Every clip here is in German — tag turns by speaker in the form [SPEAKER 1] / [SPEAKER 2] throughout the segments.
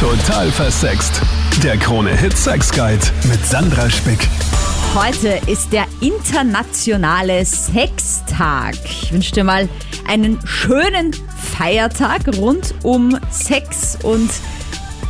[SPEAKER 1] Total versext. Der Krone Hit Sex Guide mit Sandra Spick.
[SPEAKER 2] Heute ist der internationale Sextag. Ich wünsche dir mal einen schönen Feiertag rund um Sex und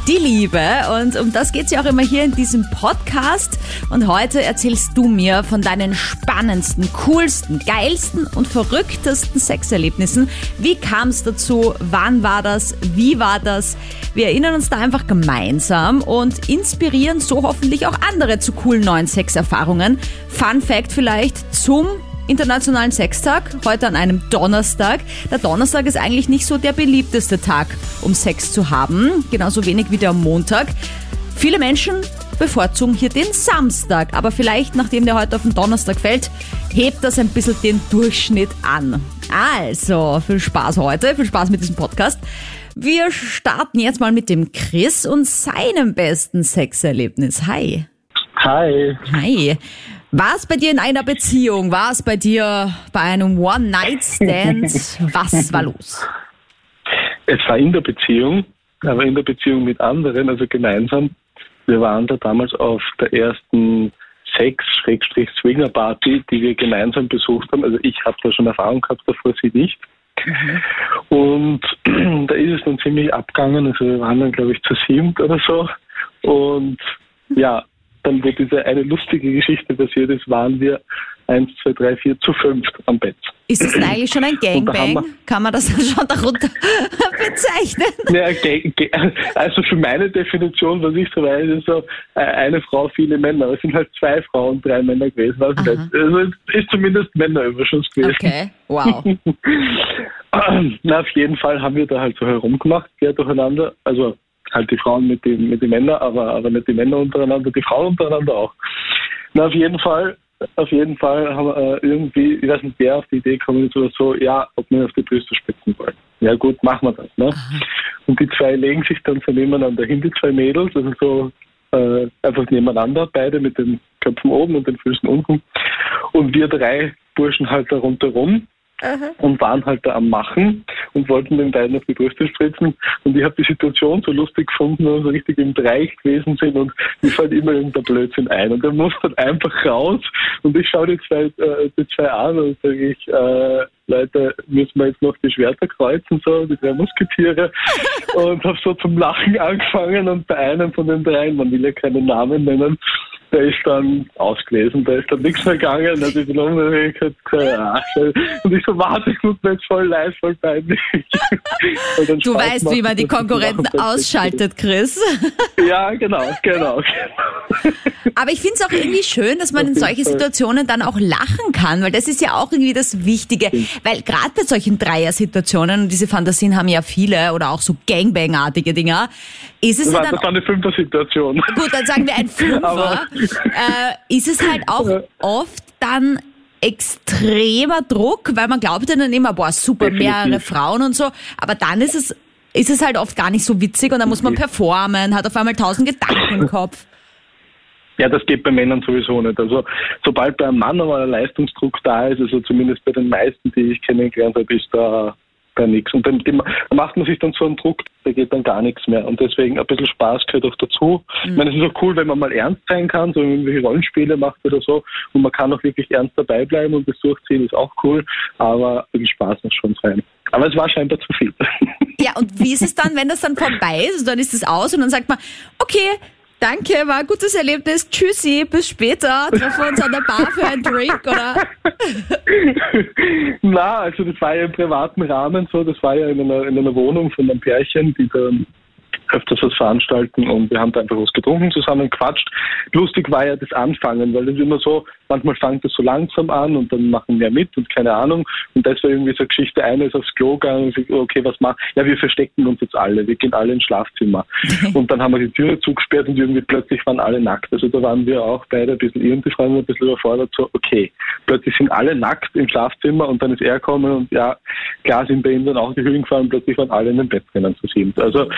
[SPEAKER 2] die Liebe. Und um das geht's ja auch immer hier in diesem Podcast. Und heute erzählst du mir von deinen spannendsten, coolsten, geilsten und verrücktesten Sexerlebnissen. Wie kam es dazu? Wann war das? Wie war das? Wir erinnern uns da einfach gemeinsam und inspirieren so hoffentlich auch andere zu coolen neuen Sexerfahrungen. Fun Fact vielleicht zum Internationalen Sextag, heute an einem Donnerstag. Der Donnerstag ist eigentlich nicht so der beliebteste Tag, um Sex zu haben, genauso wenig wie der Montag. Viele Menschen bevorzugen hier den Samstag, aber vielleicht, nachdem der heute auf den Donnerstag fällt, hebt das ein bisschen den Durchschnitt an. Also, viel Spaß heute, viel Spaß mit diesem Podcast. Wir starten jetzt mal mit dem Chris und seinem besten Sexerlebnis. Hi.
[SPEAKER 3] Hi.
[SPEAKER 2] Hi. War es bei dir in einer Beziehung? War es bei dir bei einem One-Night-Stand? Was war los?
[SPEAKER 3] Es war in der Beziehung, aber in der Beziehung mit anderen, also gemeinsam. Wir waren da damals auf der ersten Sex-Swinger-Party, die wir gemeinsam besucht haben. Also ich habe da schon Erfahrung gehabt, davor sie nicht. Mhm. Und da ist es dann ziemlich abgegangen. Also wir waren dann, glaube ich, zu sieben oder so. Und ja, dann, wo diese eine lustige Geschichte passiert ist, waren wir 1, 2, 3, 4 zu 5 am Bett.
[SPEAKER 2] Ist das eigentlich schon ein Gangbang? Kann man das schon darunter bezeichnen?
[SPEAKER 3] Ja, also für meine Definition, was ich so weiß, ist so äh, eine Frau, viele Männer. Es sind halt zwei Frauen, drei Männer gewesen. Also, also ist zumindest Männerüberschuss gewesen.
[SPEAKER 2] Okay, wow.
[SPEAKER 3] Na, auf jeden Fall haben wir da halt so herumgemacht, quer durcheinander. Also halt die Frauen mit den, mit den Männern, aber, aber nicht die Männer untereinander, die Frauen untereinander auch. Na, auf jeden Fall, auf jeden Fall haben wir äh, irgendwie, ich weiß nicht, wer auf die Idee gekommen ist oder so, ja, ob wir auf die Brüste spitzen wollen. Ja gut, machen wir das. Ne? Und die zwei legen sich dann so nebeneinander hin, die zwei Mädels, also so äh, einfach nebeneinander, beide mit den Köpfen oben und den Füßen unten. Und wir drei Burschen halt da rundherum Aha. und waren halt da am Machen und wollten den beiden auf die Brüste spritzen. Und ich habe die Situation so lustig gefunden, dass wir richtig im Dreieck gewesen sind und mir fällt immer irgendein Blödsinn ein. Und er muss dann einfach raus und ich schaue die zwei, äh, die zwei an und sage ich, äh, Leute, müssen wir jetzt noch die Schwerter kreuzen, so, die drei Musketiere. und habe so zum Lachen angefangen und bei einem von den dreien, man will ja keinen Namen nennen, der ist dann ausgelesen, da ist dann nichts mehr gegangen. Also ich bin umgekehrt gesagt, und ich so, warte, ich tut mir jetzt voll leid, voll peinlich.
[SPEAKER 2] du weißt, wie man die Konkurrenten ausschaltet, Chris.
[SPEAKER 3] ja, genau, genau.
[SPEAKER 2] Aber ich finde es auch irgendwie schön, dass man in solche Situationen dann auch lachen kann, weil das ist ja auch irgendwie das Wichtige. Weil gerade bei solchen Dreier-Situationen, und diese Fantasien haben ja viele, oder auch so Gangbang-artige Dinger, ist es
[SPEAKER 3] das
[SPEAKER 2] ja
[SPEAKER 3] dann... Das war eine Fünfer-Situation.
[SPEAKER 2] Gut, dann sagen wir ein Fünfer. äh, ist es halt auch oft dann extremer Druck, weil man glaubt dann immer, boah, super, mehrere Frauen und so. Aber dann ist es, ist es halt oft gar nicht so witzig und dann muss man performen, hat auf einmal tausend Gedanken im Kopf.
[SPEAKER 3] Ja, das geht bei Männern sowieso nicht. Also sobald bei einem Mann aber ein Leistungsdruck da ist, also zumindest bei den meisten, die ich kennengelernt habe, ist da gar nichts. Und dann, da macht man sich dann so einen Druck, da geht dann gar nichts mehr. Und deswegen ein bisschen Spaß gehört auch dazu. Mhm. Ich meine, es ist auch cool, wenn man mal ernst sein kann, so irgendwelche Rollenspiele macht oder so. Und man kann auch wirklich ernst dabei bleiben und das durchziehen ist auch cool. Aber wirklich Spaß muss schon sein. Aber es war scheinbar zu viel.
[SPEAKER 2] Ja, und wie ist es dann, wenn das dann vorbei ist? Also dann ist es aus und dann sagt man, okay, Danke, war ein gutes Erlebnis. Tschüssi, bis später. Treffen wir uns an der Bar für einen Drink, oder?
[SPEAKER 3] Na, also das war ja im privaten Rahmen so. Das war ja in einer, in einer Wohnung von einem Pärchen, die dann öfters was veranstalten und wir haben da einfach was getrunken zusammen, quatscht. Lustig war ja das Anfangen, weil das ist immer so, manchmal fängt es so langsam an und dann machen wir mit und keine Ahnung. Und das war irgendwie so eine Geschichte, einer ist aufs Klo gegangen und sagt, okay, was machen? Ja, wir verstecken uns jetzt alle, wir gehen alle ins Schlafzimmer. und dann haben wir die Türe zugesperrt und irgendwie plötzlich waren alle nackt. Also da waren wir auch beide ein bisschen, irgendwie Freunde ein bisschen überfordert, so, okay, plötzlich sind alle nackt im Schlafzimmer und dann ist er gekommen und ja, klar sind bei ihm dann auch die Hüllen gefallen, plötzlich waren alle in den Bett drinnen zu sehen. Also,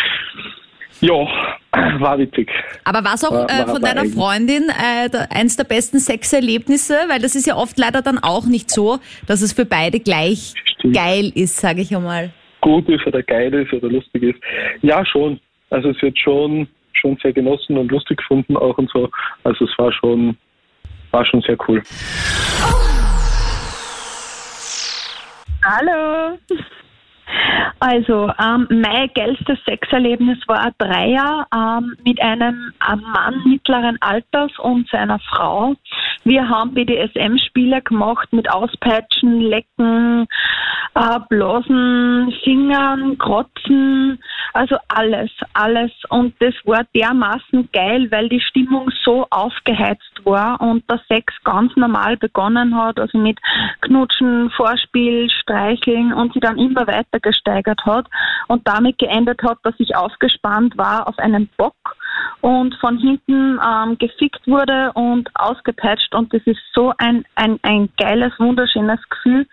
[SPEAKER 3] ja, war witzig.
[SPEAKER 2] Aber war es auch war, äh, von deiner Freundin äh, eins der besten Sexerlebnisse? Weil das ist ja oft leider dann auch nicht so, dass es für beide gleich Stimmt. geil ist, sage ich einmal.
[SPEAKER 3] Gut ist oder geil ist oder lustig ist. Ja, schon. Also es wird schon, schon sehr genossen und lustig gefunden auch und so. Also es war schon, war schon sehr cool.
[SPEAKER 4] Hallo. Also, ähm, mein geilstes Sexerlebnis war ein Dreier ähm, mit einem, einem Mann mittleren Alters und seiner Frau. Wir haben BDSM-Spiele gemacht mit Auspeitschen, Lecken, äh, Blasen, Fingern, Krotzen, also alles, alles. Und das war dermaßen geil, weil die Stimmung so aufgeheizt war und der Sex ganz normal begonnen hat, also mit Knutschen, Vorspiel, Streicheln und sie dann immer weiter gesteigert hat und damit geendet hat, dass ich aufgespannt war auf einen Bock und von hinten ähm, gefickt wurde und ausgepeitscht und das ist so ein, ein, ein geiles, wunderschönes Gefühl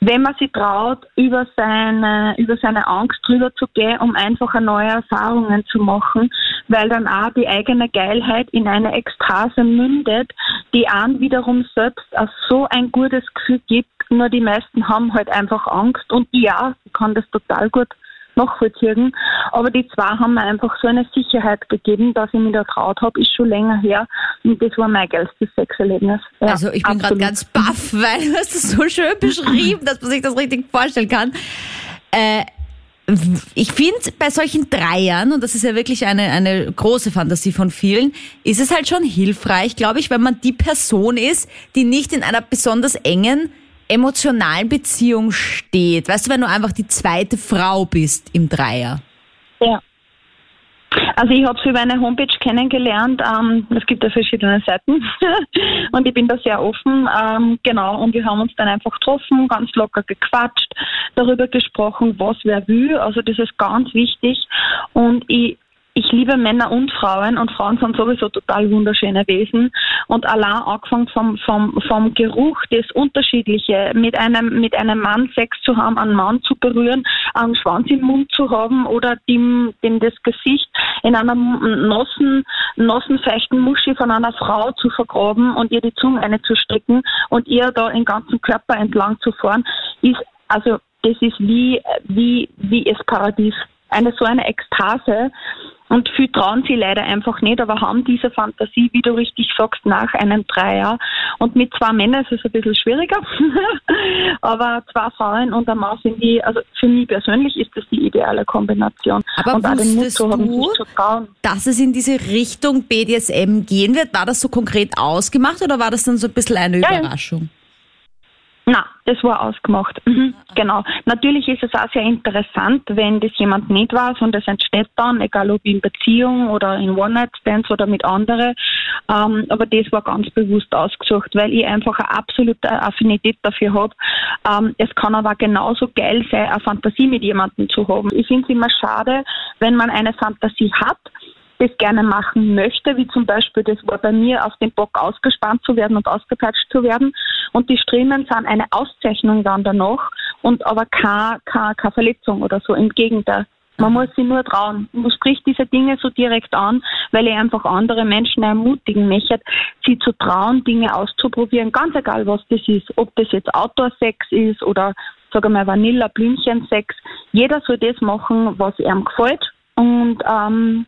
[SPEAKER 4] wenn man sich traut, über seine, über seine Angst drüber zu gehen, um einfach neue Erfahrungen zu machen, weil dann auch die eigene Geilheit in eine Ekstase mündet, die an wiederum selbst auch so ein gutes Gefühl gibt, nur die meisten haben halt einfach Angst und ja, ich kann das total gut nachvollziehen. Aber die zwei haben mir einfach so eine Sicherheit gegeben, dass ich mich da traut habe, ist schon länger her. Und das war mein geilstes Sexerlebnis.
[SPEAKER 2] Ja, also ich bin gerade ganz baff, weil du hast es so schön beschrieben, dass man sich das richtig vorstellen kann. Äh, ich finde, bei solchen Dreiern, und das ist ja wirklich eine, eine große Fantasie von vielen, ist es halt schon hilfreich, glaube ich, wenn man die Person ist, die nicht in einer besonders engen emotionalen Beziehung steht. Weißt du, wenn du einfach die zweite Frau bist im Dreier.
[SPEAKER 4] Ja. Also ich habe sie über eine Homepage kennengelernt. Ähm, es gibt ja verschiedene Seiten und ich bin da sehr offen. Ähm, genau, und wir haben uns dann einfach getroffen, ganz locker gequatscht, darüber gesprochen, was wer will. Also das ist ganz wichtig. Und ich ich liebe Männer und Frauen und Frauen sind sowieso total wunderschöne Wesen und allein angefangen vom, vom, vom Geruch, das Unterschiedliche, mit einem, mit einem Mann Sex zu haben, einen Mann zu berühren, einen Schwanz im Mund zu haben oder dem, dem das Gesicht in einer nassen, nassen, feuchten Muschi von einer Frau zu vergraben und ihr die Zunge einzustecken und ihr da den ganzen Körper entlang zu fahren, ist, also, das ist wie, wie, wie das Paradies. Eine so eine Ekstase, und viel trauen sie leider einfach nicht, aber haben diese Fantasie, wie du richtig sagst, nach einem Dreier. Und mit zwei Männern ist es ein bisschen schwieriger. aber zwei Frauen und ein Mann sind die, also für mich persönlich ist das die ideale Kombination.
[SPEAKER 2] Aber und auch den Mut zu haben, zu trauen. dass es in diese Richtung BDSM gehen wird? War das so konkret ausgemacht oder war das dann so ein bisschen eine ja, Überraschung?
[SPEAKER 4] Na, das war ausgemacht. Mhm, genau. Natürlich ist es auch sehr interessant, wenn das jemand nicht weiß und es entsteht dann, egal ob in Beziehung oder in One-Night-Stands oder mit anderen. Ähm, aber das war ganz bewusst ausgesucht, weil ich einfach eine absolute Affinität dafür habe. Ähm, es kann aber genauso geil sein, eine Fantasie mit jemandem zu haben. Ich finde es immer schade, wenn man eine Fantasie hat, das gerne machen möchte, wie zum Beispiel, das war bei mir auf dem Bock ausgespannt zu werden und ausgepeitscht zu werden. Und die Striemen sind eine Auszeichnung dann danach und aber keine, keine, keine Verletzung oder so. Im Gegenteil. Man muss sich nur trauen. Man spricht diese Dinge so direkt an, weil ich einfach andere Menschen ermutigen möchte, sie zu trauen, Dinge auszuprobieren, ganz egal was das ist. Ob das jetzt Outdoor-Sex ist oder, sage mal, Vanilla-Blümchen-Sex. Jeder soll das machen, was ihm gefällt. Und ähm,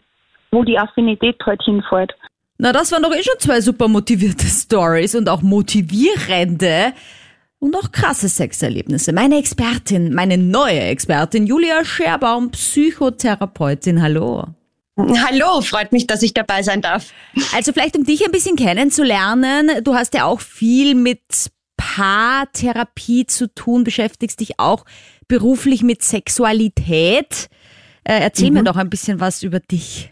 [SPEAKER 4] wo die Affinität halt hinfällt.
[SPEAKER 2] Na, das waren doch eh schon zwei super motivierte Stories und auch motivierende und auch krasse Sexerlebnisse. Meine Expertin, meine neue Expertin, Julia Scherbaum, Psychotherapeutin. Hallo.
[SPEAKER 5] Hallo, freut mich, dass ich dabei sein darf.
[SPEAKER 2] Also vielleicht um dich ein bisschen kennenzulernen, du hast ja auch viel mit Paartherapie zu tun, beschäftigst dich auch beruflich mit Sexualität. Äh, erzähl mhm. mir doch ein bisschen was über dich.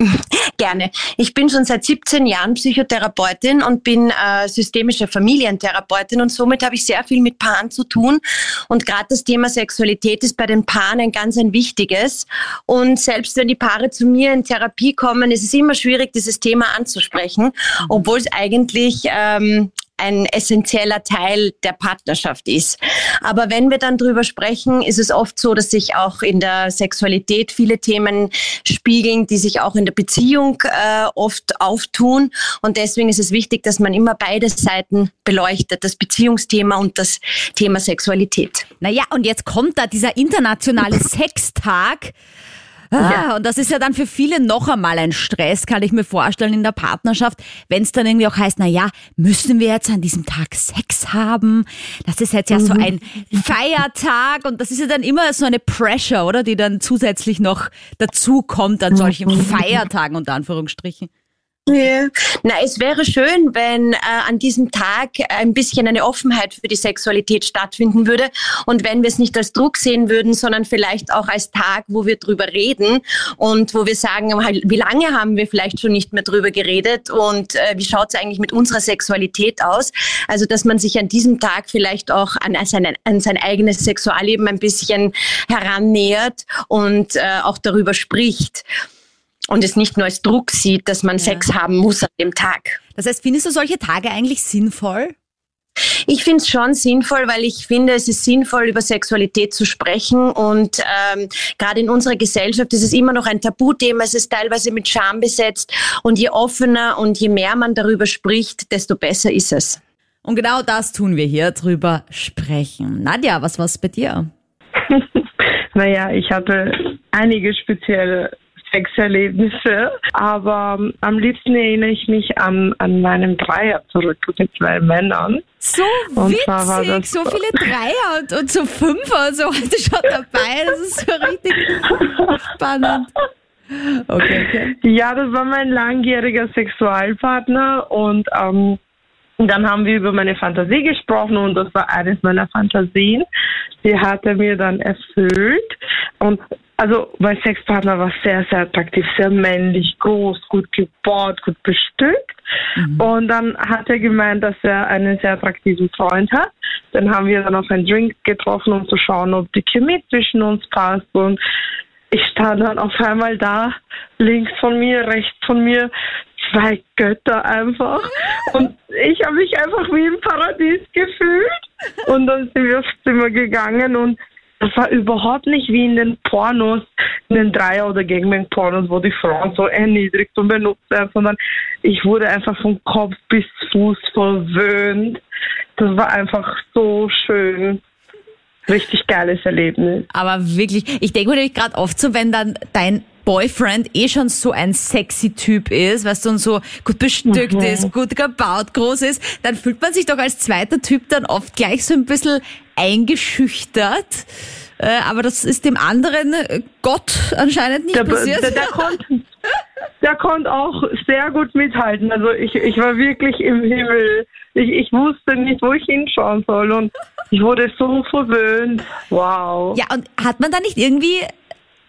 [SPEAKER 5] Gerne. Ich bin schon seit 17 Jahren Psychotherapeutin und bin äh, systemische Familientherapeutin und somit habe ich sehr viel mit Paaren zu tun. Und gerade das Thema Sexualität ist bei den Paaren ein ganz ein wichtiges. Und selbst wenn die Paare zu mir in Therapie kommen, ist es immer schwierig, dieses Thema anzusprechen, obwohl es eigentlich ähm, ein essentieller Teil der Partnerschaft ist. Aber wenn wir dann drüber sprechen, ist es oft so, dass sich auch in der Sexualität viele Themen spiegeln, die sich auch in der Beziehung äh, oft auftun. Und deswegen ist es wichtig, dass man immer beide Seiten beleuchtet, das Beziehungsthema und das Thema Sexualität.
[SPEAKER 2] Naja, und jetzt kommt da dieser internationale Sextag. Ah, und das ist ja dann für viele noch einmal ein Stress, kann ich mir vorstellen, in der Partnerschaft, wenn es dann irgendwie auch heißt, na ja, müssen wir jetzt an diesem Tag Sex haben? Das ist jetzt ja so ein Feiertag und das ist ja dann immer so eine Pressure, oder? Die dann zusätzlich noch dazu kommt an solchen Feiertagen, unter Anführungsstrichen.
[SPEAKER 5] Ja. Na, es wäre schön, wenn äh, an diesem Tag ein bisschen eine Offenheit für die Sexualität stattfinden würde und wenn wir es nicht als Druck sehen würden, sondern vielleicht auch als Tag, wo wir drüber reden und wo wir sagen, wie lange haben wir vielleicht schon nicht mehr drüber geredet und äh, wie schaut es eigentlich mit unserer Sexualität aus? Also, dass man sich an diesem Tag vielleicht auch an sein, an sein eigenes Sexualleben ein bisschen herannähert und äh, auch darüber spricht und es nicht nur als Druck sieht, dass man ja. Sex haben muss an dem Tag.
[SPEAKER 2] Das heißt, findest du solche Tage eigentlich sinnvoll?
[SPEAKER 5] Ich finde es schon sinnvoll, weil ich finde, es ist sinnvoll, über Sexualität zu sprechen. Und ähm, gerade in unserer Gesellschaft ist es immer noch ein Tabuthema. Es ist teilweise mit Scham besetzt. Und je offener und je mehr man darüber spricht, desto besser ist es.
[SPEAKER 2] Und genau das tun wir hier, drüber sprechen. Nadja, was war es bei dir?
[SPEAKER 6] naja, ich hatte einige spezielle Sexerlebnisse. Aber ähm, am liebsten erinnere ich mich an, an meinen Dreier zurück mit zwei Männern.
[SPEAKER 2] So und witzig, so viele Dreier und, und so Fünfer und so heute schon dabei. Das ist so richtig spannend.
[SPEAKER 6] Okay, okay. Ja, das war mein langjähriger Sexualpartner und ähm, dann haben wir über meine Fantasie gesprochen und das war eines meiner Fantasien. Die hat er mir dann erfüllt und also mein Sexpartner war sehr, sehr attraktiv, sehr männlich, groß, gut gebaut, gut bestückt. Mhm. Und dann hat er gemeint, dass er einen sehr attraktiven Freund hat. Dann haben wir dann auf einen Drink getroffen, um zu schauen, ob die Chemie zwischen uns passt. Und ich stand dann auf einmal da, links von mir, rechts von mir, zwei Götter einfach. Und ich habe mich einfach wie im Paradies gefühlt. Und dann sind wir aufs Zimmer gegangen und das war überhaupt nicht wie in den Pornos, in den Dreier- oder Gangbang-Pornos, wo die Frauen so erniedrigt und benutzt werden, sondern ich wurde einfach von Kopf bis Fuß verwöhnt. Das war einfach so schön. Richtig geiles Erlebnis.
[SPEAKER 2] Aber wirklich, ich denke mir gerade oft so, wenn dann dein Boyfriend eh schon so ein sexy Typ ist, weißt du, und so gut bestückt mhm. ist, gut gebaut, groß ist, dann fühlt man sich doch als zweiter Typ dann oft gleich so ein bisschen eingeschüchtert. Äh, aber das ist dem anderen äh, Gott anscheinend nicht
[SPEAKER 6] der,
[SPEAKER 2] passiert.
[SPEAKER 6] Der, der, konnte, der konnte auch sehr gut mithalten. Also ich, ich war wirklich im Himmel. Ich, ich wusste nicht, wo ich hinschauen soll und ich wurde so verwöhnt. Wow.
[SPEAKER 2] Ja, und hat man da nicht irgendwie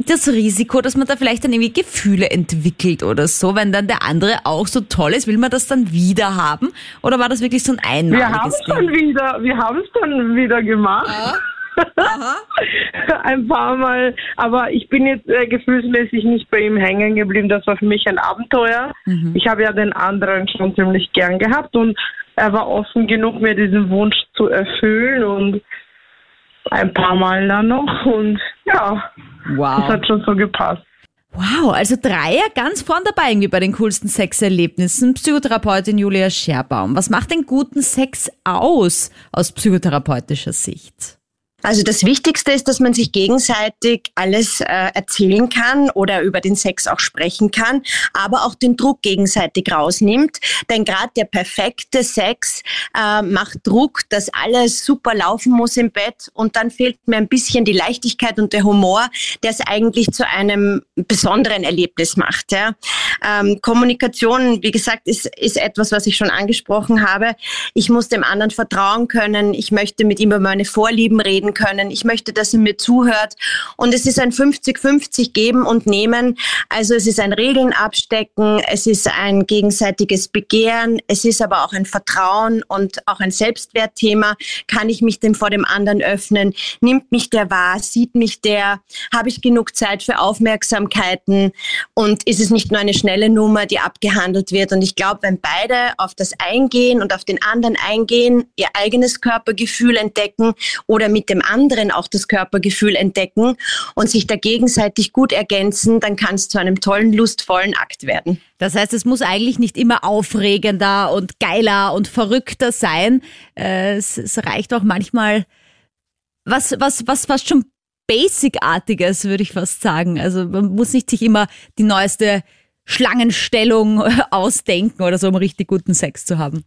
[SPEAKER 2] das Risiko, dass man da vielleicht dann irgendwie Gefühle entwickelt oder so, wenn dann der andere auch so toll ist, will man das dann wieder haben? Oder war das wirklich so ein einmaliges
[SPEAKER 6] wir haben es Dann wieder, wir haben es dann wieder gemacht. Ah. ein paar Mal, aber ich bin jetzt äh, gefühlsmäßig nicht bei ihm hängen geblieben. Das war für mich ein Abenteuer. Mhm. Ich habe ja den anderen schon ziemlich gern gehabt und er war offen genug, mir diesen Wunsch zu erfüllen und ein paar Mal dann noch und ja, wow. das hat schon so gepasst.
[SPEAKER 2] Wow, also Dreier ganz vorn dabei irgendwie bei den coolsten Sexerlebnissen. Psychotherapeutin Julia Scherbaum. Was macht den guten Sex aus aus psychotherapeutischer Sicht?
[SPEAKER 5] Also das Wichtigste ist, dass man sich gegenseitig alles äh, erzählen kann oder über den Sex auch sprechen kann, aber auch den Druck gegenseitig rausnimmt. Denn gerade der perfekte Sex äh, macht Druck, dass alles super laufen muss im Bett und dann fehlt mir ein bisschen die Leichtigkeit und der Humor, der es eigentlich zu einem besonderen Erlebnis macht. Ja. Ähm, Kommunikation, wie gesagt, ist, ist etwas, was ich schon angesprochen habe. Ich muss dem anderen vertrauen können. Ich möchte mit ihm über meine Vorlieben reden können. Ich möchte, dass er mir zuhört. Und es ist ein 50-50 geben und nehmen. Also es ist ein Regeln abstecken, es ist ein gegenseitiges Begehren, es ist aber auch ein Vertrauen und auch ein Selbstwertthema. Kann ich mich dem vor dem anderen öffnen? Nimmt mich der wahr? Sieht mich der? Habe ich genug Zeit für Aufmerksamkeiten? Und ist es nicht nur eine schnelle Nummer, die abgehandelt wird? Und ich glaube, wenn beide auf das eingehen und auf den anderen eingehen, ihr eigenes Körpergefühl entdecken oder mit dem anderen auch das Körpergefühl entdecken und sich da gegenseitig gut ergänzen, dann kann es zu einem tollen, lustvollen Akt werden.
[SPEAKER 2] Das heißt, es muss eigentlich nicht immer aufregender und geiler und verrückter sein. Äh, es, es reicht auch manchmal was, was, was fast schon Basic-artiges, würde ich fast sagen. Also man muss nicht sich immer die neueste Schlangenstellung ausdenken oder so, um richtig guten Sex zu haben.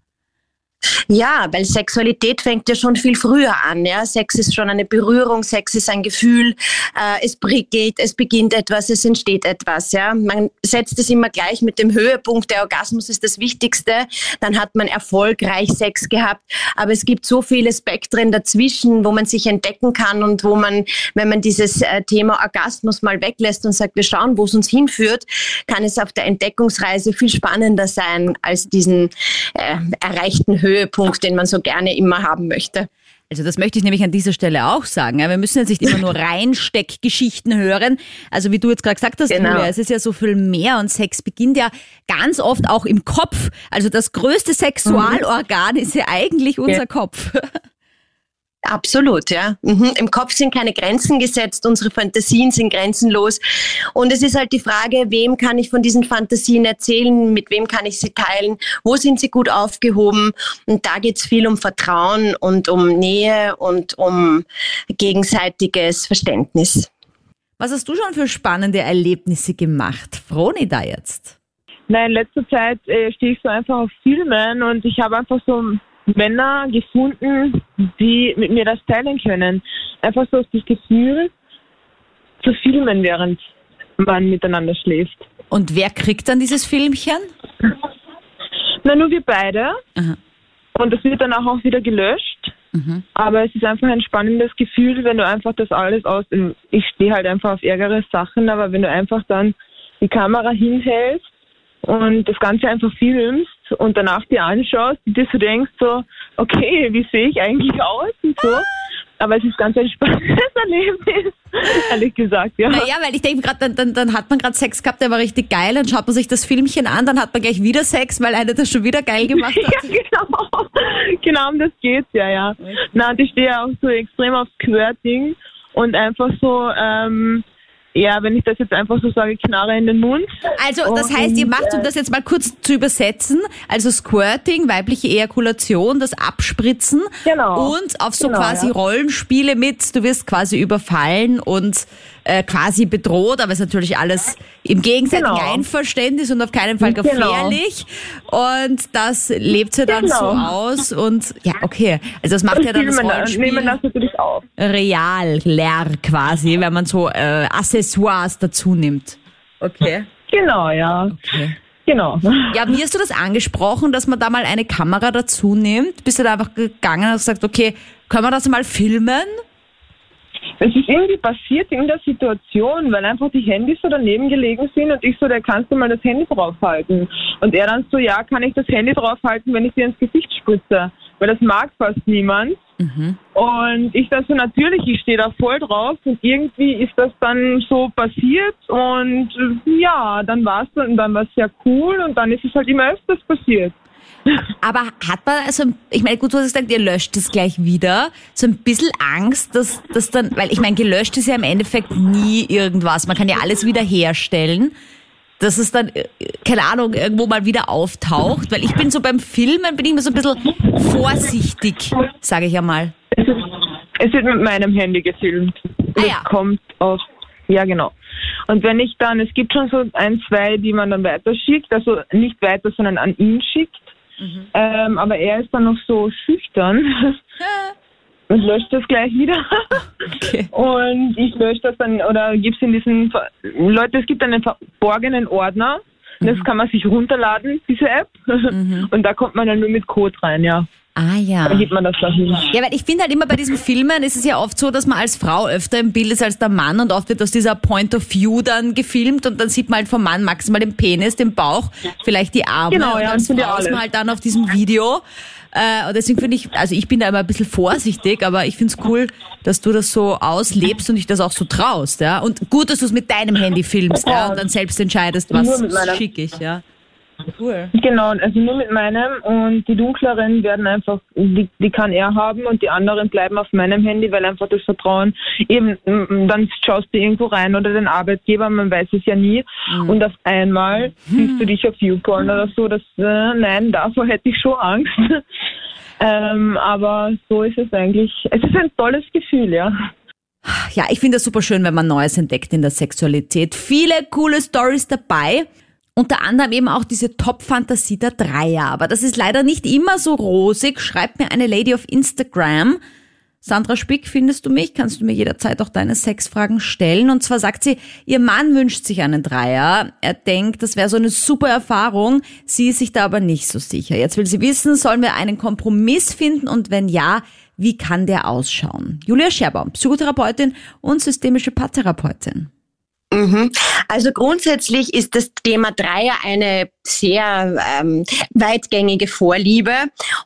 [SPEAKER 5] Ja, weil Sexualität fängt ja schon viel früher an. Ja? Sex ist schon eine Berührung, Sex ist ein Gefühl, äh, es prickelt, es beginnt etwas, es entsteht etwas. Ja? Man setzt es immer gleich mit dem Höhepunkt, der Orgasmus ist das Wichtigste, dann hat man erfolgreich Sex gehabt. Aber es gibt so viele Spektren dazwischen, wo man sich entdecken kann und wo man, wenn man dieses äh, Thema Orgasmus mal weglässt und sagt, wir schauen, wo es uns hinführt, kann es auf der Entdeckungsreise viel spannender sein als diesen äh, erreichten Höhepunkt. Höhepunkt, den man so gerne immer haben möchte.
[SPEAKER 2] Also das möchte ich nämlich an dieser Stelle auch sagen. Wir müssen jetzt nicht immer nur Reinsteckgeschichten hören. Also wie du jetzt gerade gesagt hast, genau. Julia, es ist ja so viel mehr und Sex beginnt ja ganz oft auch im Kopf. Also das größte Sexualorgan mhm. ist ja eigentlich unser ja. Kopf.
[SPEAKER 5] Absolut, ja. Mhm. Im Kopf sind keine Grenzen gesetzt, unsere Fantasien sind grenzenlos. Und es ist halt die Frage, wem kann ich von diesen Fantasien erzählen, mit wem kann ich sie teilen, wo sind sie gut aufgehoben. Und da geht es viel um Vertrauen und um Nähe und um gegenseitiges Verständnis.
[SPEAKER 2] Was hast du schon für spannende Erlebnisse gemacht? Froni da jetzt?
[SPEAKER 7] Nein, in letzter Zeit äh, stehe ich so einfach auf Filmen und ich habe einfach so Männer gefunden, die mit mir das teilen können. Einfach so das Gefühl zu filmen, während man miteinander schläft.
[SPEAKER 2] Und wer kriegt dann dieses Filmchen?
[SPEAKER 7] Na, nur wir beide. Aha. Und das wird dann auch wieder gelöscht. Mhm. Aber es ist einfach ein spannendes Gefühl, wenn du einfach das alles aus. Ich stehe halt einfach auf ärgere Sachen, aber wenn du einfach dann die Kamera hinhältst und das Ganze einfach filmst und danach dir anschaust, dir so denkst so, okay, wie sehe ich eigentlich aus und so. Aber es ist ganz ein spannendes Erlebnis, ehrlich gesagt, ja.
[SPEAKER 2] Naja, weil ich denke gerade, dann, dann, dann hat man gerade Sex gehabt, der war richtig geil, dann schaut man sich das Filmchen an, dann hat man gleich wieder Sex, weil einer das schon wieder geil gemacht hat.
[SPEAKER 7] ja, genau. Genau um das geht's ja, ja. Okay. Na, und ich stehe auch so extrem auf Squirting und einfach so, ähm, ja, wenn ich das jetzt einfach so sage, Knarre in den Mund.
[SPEAKER 2] Also das heißt, ihr macht, um das jetzt mal kurz zu übersetzen, also Squirting, weibliche Ejakulation, das Abspritzen
[SPEAKER 7] genau.
[SPEAKER 2] und auf so genau, quasi ja. Rollenspiele mit, du wirst quasi überfallen und äh, quasi bedroht, aber es ist natürlich alles im gegenseitigen genau. Einverständnis und auf keinen Fall genau. gefährlich. Genau. Und das lebt sie dann genau. so aus und ja, okay. Also das macht das ja dann das Rollenspiel
[SPEAKER 7] nehmen das natürlich auf.
[SPEAKER 2] real leer quasi, wenn man so äh, Accessoires dazu nimmt. Okay.
[SPEAKER 7] Genau, ja. Okay. Genau.
[SPEAKER 2] Ja, wie hast du das angesprochen, dass man da mal eine Kamera dazu nimmt? Bist du da einfach gegangen und hast gesagt, okay, können wir das mal filmen?
[SPEAKER 7] Es ist irgendwie passiert in der Situation, weil einfach die Handys so daneben gelegen sind und ich so, da kannst du mal das Handy draufhalten. Und er dann so, ja, kann ich das Handy draufhalten, wenn ich dir ins Gesicht spritze? Weil das mag fast niemand. Mhm. Und ich dann so, natürlich, ich stehe da voll drauf und irgendwie ist das dann so passiert und ja, dann war es dann, dann war es sehr cool und dann ist es halt immer öfters passiert.
[SPEAKER 2] Aber hat man, also, ich meine, gut, du hast gesagt, ihr löscht es gleich wieder. So ein bisschen Angst, dass das dann, weil ich meine, gelöscht ist ja im Endeffekt nie irgendwas. Man kann ja alles wieder herstellen. Dass es dann, keine Ahnung, irgendwo mal wieder auftaucht. Weil ich bin so beim Filmen, bin ich immer so ein bisschen vorsichtig, sage ich einmal.
[SPEAKER 7] Es, es wird mit meinem Handy gefilmt. Ah, ja. kommt auch, ja genau. Und wenn ich dann, es gibt schon so ein, zwei, die man dann weiterschickt, also nicht weiter, sondern an ihn schickt. Mhm. Ähm, aber er ist dann noch so schüchtern und löscht das gleich wieder. Okay. Und ich lösche das dann oder gebe es in diesen, Leute, es gibt einen verborgenen Ordner. Mhm. Das kann man sich runterladen, diese App. Mhm. Und da kommt man dann nur mit Code rein, ja.
[SPEAKER 2] Ah ja.
[SPEAKER 7] Da gibt man das dahin.
[SPEAKER 2] Ja, weil ich finde halt immer bei diesen Filmen ist es ja oft so, dass man als Frau öfter im Bild ist als der Mann und oft wird aus dieser Point of View dann gefilmt und dann sieht man halt vom Mann maximal den Penis, den Bauch, vielleicht die Arme
[SPEAKER 7] genau,
[SPEAKER 2] und
[SPEAKER 7] ja,
[SPEAKER 2] als Frau ist man halt dann auf diesem Video. Äh, und deswegen finde ich, also ich bin da immer ein bisschen vorsichtig, aber ich finde es cool, dass du das so auslebst und dich das auch so traust, ja. Und gut, dass du es mit deinem Handy filmst, ja, und dann selbst entscheidest, was schick ich, ja.
[SPEAKER 7] Cool. Genau, also nur mit meinem und die dunkleren werden einfach, die, die kann er haben und die anderen bleiben auf meinem Handy, weil einfach das Vertrauen eben, dann schaust du irgendwo rein oder den Arbeitgeber, man weiß es ja nie mhm. und auf einmal mhm. siehst du dich auf YouPorn oder so, das, äh, nein, davor hätte ich schon Angst. ähm, aber so ist es eigentlich, es ist ein tolles Gefühl, ja.
[SPEAKER 2] Ja, ich finde es super schön, wenn man Neues entdeckt in der Sexualität. Viele coole Stories dabei. Unter anderem eben auch diese Top-Fantasie der Dreier. Aber das ist leider nicht immer so rosig, schreibt mir eine Lady auf Instagram. Sandra Spick, findest du mich? Kannst du mir jederzeit auch deine Sexfragen stellen? Und zwar sagt sie, ihr Mann wünscht sich einen Dreier. Er denkt, das wäre so eine super Erfahrung. Sie ist sich da aber nicht so sicher. Jetzt will sie wissen, sollen wir einen Kompromiss finden? Und wenn ja, wie kann der ausschauen? Julia Scherbaum, Psychotherapeutin und systemische Paartherapeutin.
[SPEAKER 5] Mhm. Also grundsätzlich ist das Thema Dreier eine sehr ähm, weitgängige Vorliebe.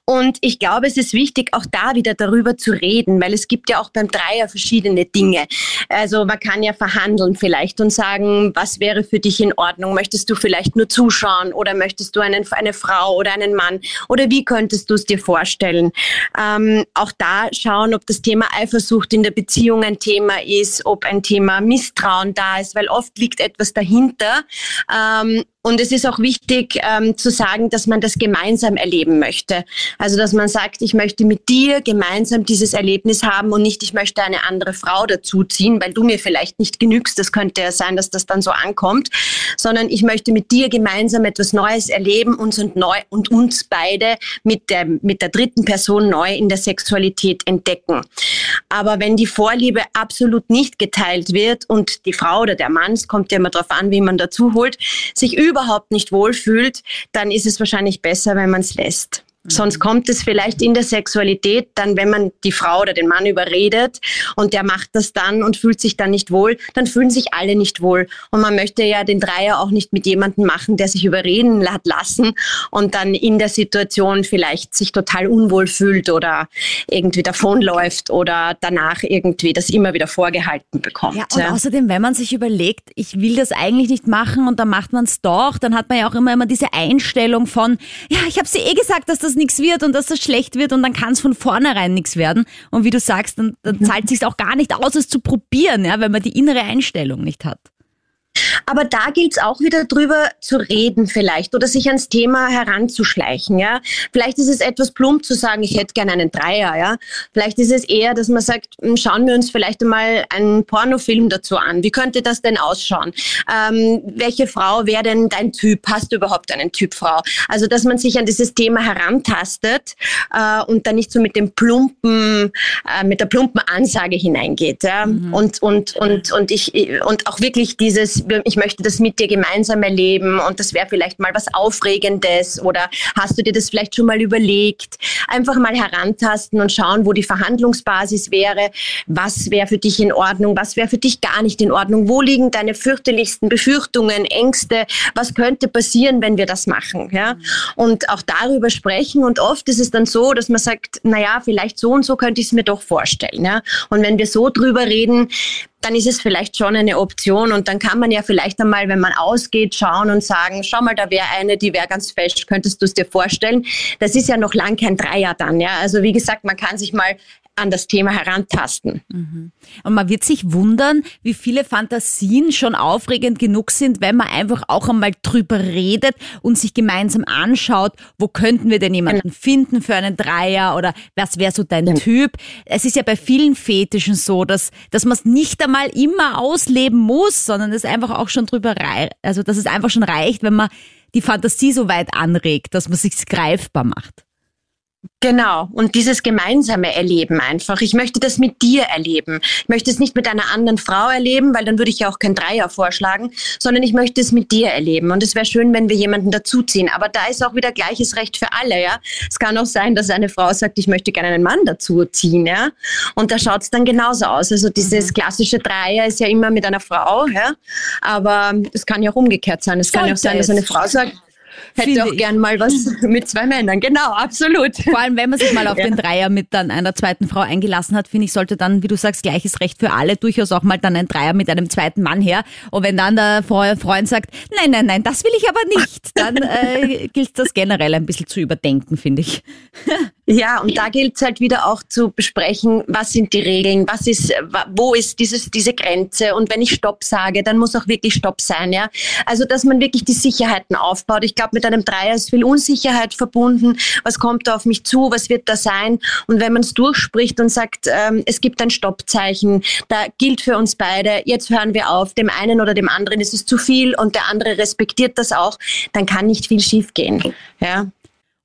[SPEAKER 5] Und ich glaube, es ist wichtig, auch da wieder darüber zu reden, weil es gibt ja auch beim Dreier verschiedene Dinge. Also man kann ja verhandeln vielleicht und sagen, was wäre für dich in Ordnung? Möchtest du vielleicht nur zuschauen oder möchtest du einen, eine Frau oder einen Mann? Oder wie könntest du es dir vorstellen? Ähm, auch da schauen, ob das Thema Eifersucht in der Beziehung ein Thema ist, ob ein Thema Misstrauen da ist, weil oft liegt etwas dahinter. Ähm, und es ist auch wichtig ähm, zu sagen, dass man das gemeinsam erleben möchte. Also dass man sagt, ich möchte mit dir gemeinsam dieses Erlebnis haben und nicht, ich möchte eine andere Frau dazuziehen, weil du mir vielleicht nicht genügst. Das könnte ja sein, dass das dann so ankommt, sondern ich möchte mit dir gemeinsam etwas Neues erleben uns und, neu, und uns beide mit der, mit der dritten Person neu in der Sexualität entdecken. Aber wenn die Vorliebe absolut nicht geteilt wird und die Frau oder der Mann, es kommt ja immer darauf an, wie man dazu holt, sich überhaupt nicht wohlfühlt, dann ist es wahrscheinlich besser, wenn man es lässt. Sonst kommt es vielleicht in der Sexualität, dann wenn man die Frau oder den Mann überredet und der macht das dann und fühlt sich dann nicht wohl, dann fühlen sich alle nicht wohl. Und man möchte ja den Dreier auch nicht mit jemandem machen, der sich überreden hat lassen und dann in der Situation vielleicht sich total unwohl fühlt oder irgendwie davonläuft oder danach irgendwie das immer wieder vorgehalten bekommt.
[SPEAKER 2] Ja, und ja. außerdem, wenn man sich überlegt, ich will das eigentlich nicht machen und dann macht man es doch, dann hat man ja auch immer, immer diese Einstellung von, ja, ich habe sie eh gesagt, dass das nichts wird und dass das schlecht wird und dann kann es von vornherein nichts werden. Und wie du sagst, dann, dann zahlt es sich auch gar nicht aus, es zu probieren, ja, wenn man die innere Einstellung nicht hat.
[SPEAKER 5] Aber da gilt es auch wieder drüber zu reden vielleicht oder sich ans Thema heranzuschleichen. Ja? Vielleicht ist es etwas plump zu sagen, ich hätte gerne einen Dreier. Ja? Vielleicht ist es eher, dass man sagt, hm, schauen wir uns vielleicht einmal einen Pornofilm dazu an. Wie könnte das denn ausschauen? Ähm, welche Frau wäre denn dein Typ? Hast du überhaupt einen Typ Frau? Also, dass man sich an dieses Thema herantastet äh, und dann nicht so mit dem plumpen, äh, mit der plumpen Ansage hineingeht. Ja? Mhm. Und, und, und, und, ich, und auch wirklich dieses, ich möchte das mit dir gemeinsam erleben und das wäre vielleicht mal was Aufregendes oder hast du dir das vielleicht schon mal überlegt? Einfach mal herantasten und schauen, wo die Verhandlungsbasis wäre. Was wäre für dich in Ordnung? Was wäre für dich gar nicht in Ordnung? Wo liegen deine fürchterlichsten Befürchtungen, Ängste? Was könnte passieren, wenn wir das machen? Ja? Und auch darüber sprechen und oft ist es dann so, dass man sagt, na ja, vielleicht so und so könnte ich es mir doch vorstellen. Ja? Und wenn wir so drüber reden, dann ist es vielleicht schon eine Option und dann kann man ja vielleicht einmal, wenn man ausgeht, schauen und sagen, schau mal, da wäre eine, die wäre ganz fest, könntest du es dir vorstellen? Das ist ja noch lang kein Dreier dann, ja. Also wie gesagt, man kann sich mal an das Thema herantasten.
[SPEAKER 2] Mhm. Und man wird sich wundern, wie viele Fantasien schon aufregend genug sind, wenn man einfach auch einmal drüber redet und sich gemeinsam anschaut, wo könnten wir denn jemanden genau. finden für einen Dreier oder was wäre so dein genau. Typ. Es ist ja bei vielen Fetischen so, dass, dass man es nicht einmal immer ausleben muss, sondern es einfach auch schon drüber reicht, also dass es einfach schon reicht, wenn man die Fantasie so weit anregt, dass man sich greifbar macht.
[SPEAKER 5] Genau. Und dieses gemeinsame Erleben einfach. Ich möchte das mit dir erleben. Ich möchte es nicht mit einer anderen Frau erleben, weil dann würde ich ja auch kein Dreier vorschlagen, sondern ich möchte es mit dir erleben. Und es wäre schön, wenn wir jemanden dazuziehen. Aber da ist auch wieder gleiches Recht für alle, ja. Es kann auch sein, dass eine Frau sagt, ich möchte gerne einen Mann dazuziehen, ja. Und da schaut es dann genauso aus. Also dieses mhm. klassische Dreier ist ja immer mit einer Frau, ja. Aber es kann ja auch umgekehrt sein. Es kann ja auch sein, dass eine Frau sagt, hätte auch gern mal was mit zwei Männern. Genau, absolut.
[SPEAKER 2] Vor allem, wenn man sich mal auf ja. den Dreier mit dann einer zweiten Frau eingelassen hat, finde ich, sollte dann, wie du sagst, gleiches Recht für alle, durchaus auch mal dann ein Dreier mit einem zweiten Mann her. Und wenn dann der Freund sagt, nein, nein, nein, das will ich aber nicht, dann äh, gilt das generell ein bisschen zu überdenken, finde ich.
[SPEAKER 5] Ja, und da gilt es halt wieder auch zu besprechen, was sind die Regeln, was ist, wo ist dieses, diese Grenze und wenn ich Stopp sage, dann muss auch wirklich Stopp sein, ja. Also, dass man wirklich die Sicherheiten aufbaut. Ich glaube, mit einem Dreier ist viel Unsicherheit verbunden. Was kommt da auf mich zu? Was wird da sein? Und wenn man es durchspricht und sagt, ähm, es gibt ein Stoppzeichen, da gilt für uns beide, jetzt hören wir auf, dem einen oder dem anderen ist es zu viel und der andere respektiert das auch, dann kann nicht viel schiefgehen, ja.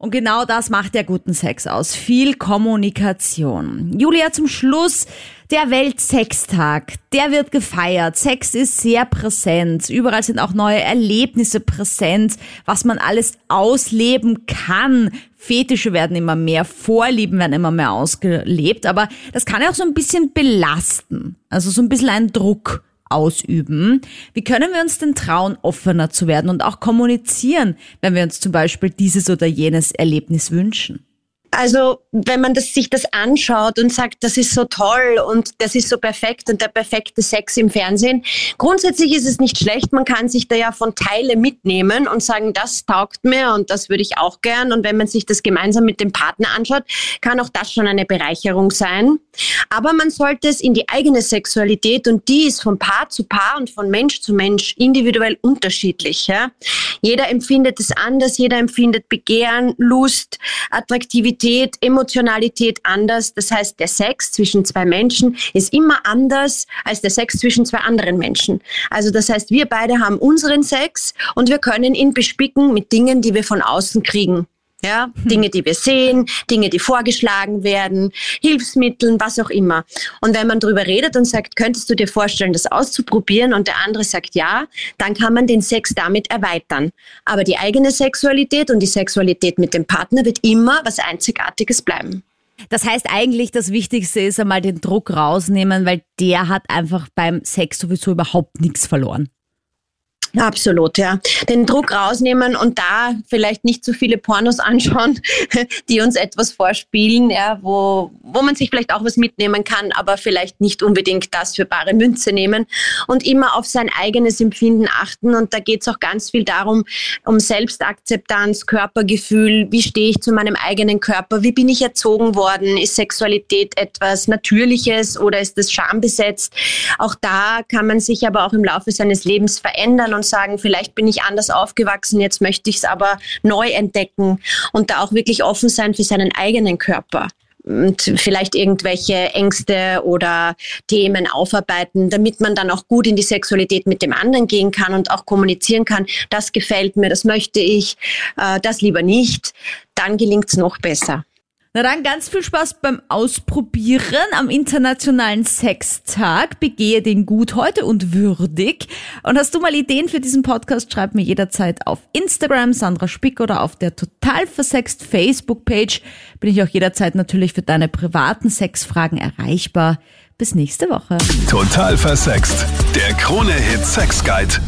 [SPEAKER 2] Und genau das macht der guten Sex aus. Viel Kommunikation. Julia, zum Schluss der Weltsextag. Der wird gefeiert. Sex ist sehr präsent. Überall sind auch neue Erlebnisse präsent, was man alles ausleben kann. Fetische werden immer mehr, Vorlieben werden immer mehr ausgelebt, aber das kann ja auch so ein bisschen belasten. Also so ein bisschen ein Druck ausüben. Wie können wir uns denn trauen, offener zu werden und auch kommunizieren, wenn wir uns zum Beispiel dieses oder jenes Erlebnis wünschen?
[SPEAKER 5] Also wenn man das, sich das anschaut und sagt, das ist so toll und das ist so perfekt und der perfekte Sex im Fernsehen, grundsätzlich ist es nicht schlecht. Man kann sich da ja von Teile mitnehmen und sagen, das taugt mir und das würde ich auch gern. Und wenn man sich das gemeinsam mit dem Partner anschaut, kann auch das schon eine Bereicherung sein. Aber man sollte es in die eigene Sexualität und die ist von Paar zu Paar und von Mensch zu Mensch individuell unterschiedlich. Ja? Jeder empfindet es anders, jeder empfindet Begehren, Lust, Attraktivität Emotionalität anders. Das heißt, der Sex zwischen zwei Menschen ist immer anders als der Sex zwischen zwei anderen Menschen. Also das heißt, wir beide haben unseren Sex und wir können ihn bespicken mit Dingen, die wir von außen kriegen. Ja, hm. Dinge, die wir sehen, Dinge, die vorgeschlagen werden, Hilfsmitteln, was auch immer. Und wenn man darüber redet und sagt, könntest du dir vorstellen, das auszuprobieren und der andere sagt ja, dann kann man den Sex damit erweitern. Aber die eigene Sexualität und die Sexualität mit dem Partner wird immer was Einzigartiges bleiben.
[SPEAKER 2] Das heißt eigentlich, das Wichtigste ist einmal den Druck rausnehmen, weil der hat einfach beim Sex sowieso überhaupt nichts verloren.
[SPEAKER 5] Absolut, ja. Den Druck rausnehmen und da vielleicht nicht zu viele Pornos anschauen, die uns etwas vorspielen, ja, wo, wo man sich vielleicht auch was mitnehmen kann, aber vielleicht nicht unbedingt das für bare Münze nehmen und immer auf sein eigenes Empfinden achten. Und da geht es auch ganz viel darum, um Selbstakzeptanz, Körpergefühl, wie stehe ich zu meinem eigenen Körper, wie bin ich erzogen worden, ist Sexualität etwas Natürliches oder ist es schambesetzt? Auch da kann man sich aber auch im Laufe seines Lebens verändern und und sagen, vielleicht bin ich anders aufgewachsen, jetzt möchte ich es aber neu entdecken und da auch wirklich offen sein für seinen eigenen Körper und vielleicht irgendwelche Ängste oder Themen aufarbeiten, damit man dann auch gut in die Sexualität mit dem anderen gehen kann und auch kommunizieren kann, das gefällt mir, das möchte ich, äh, das lieber nicht, dann gelingt es noch besser.
[SPEAKER 2] Na dann ganz viel Spaß beim Ausprobieren am Internationalen Sextag. Begehe den gut heute und würdig. Und hast du mal Ideen für diesen Podcast? Schreib mir jederzeit auf Instagram, Sandra Spick oder auf der Total Versext Facebook-Page. Bin ich auch jederzeit natürlich für deine privaten Sexfragen erreichbar. Bis nächste Woche.
[SPEAKER 1] Total Versext. Der Krone-Hit Sex Guide.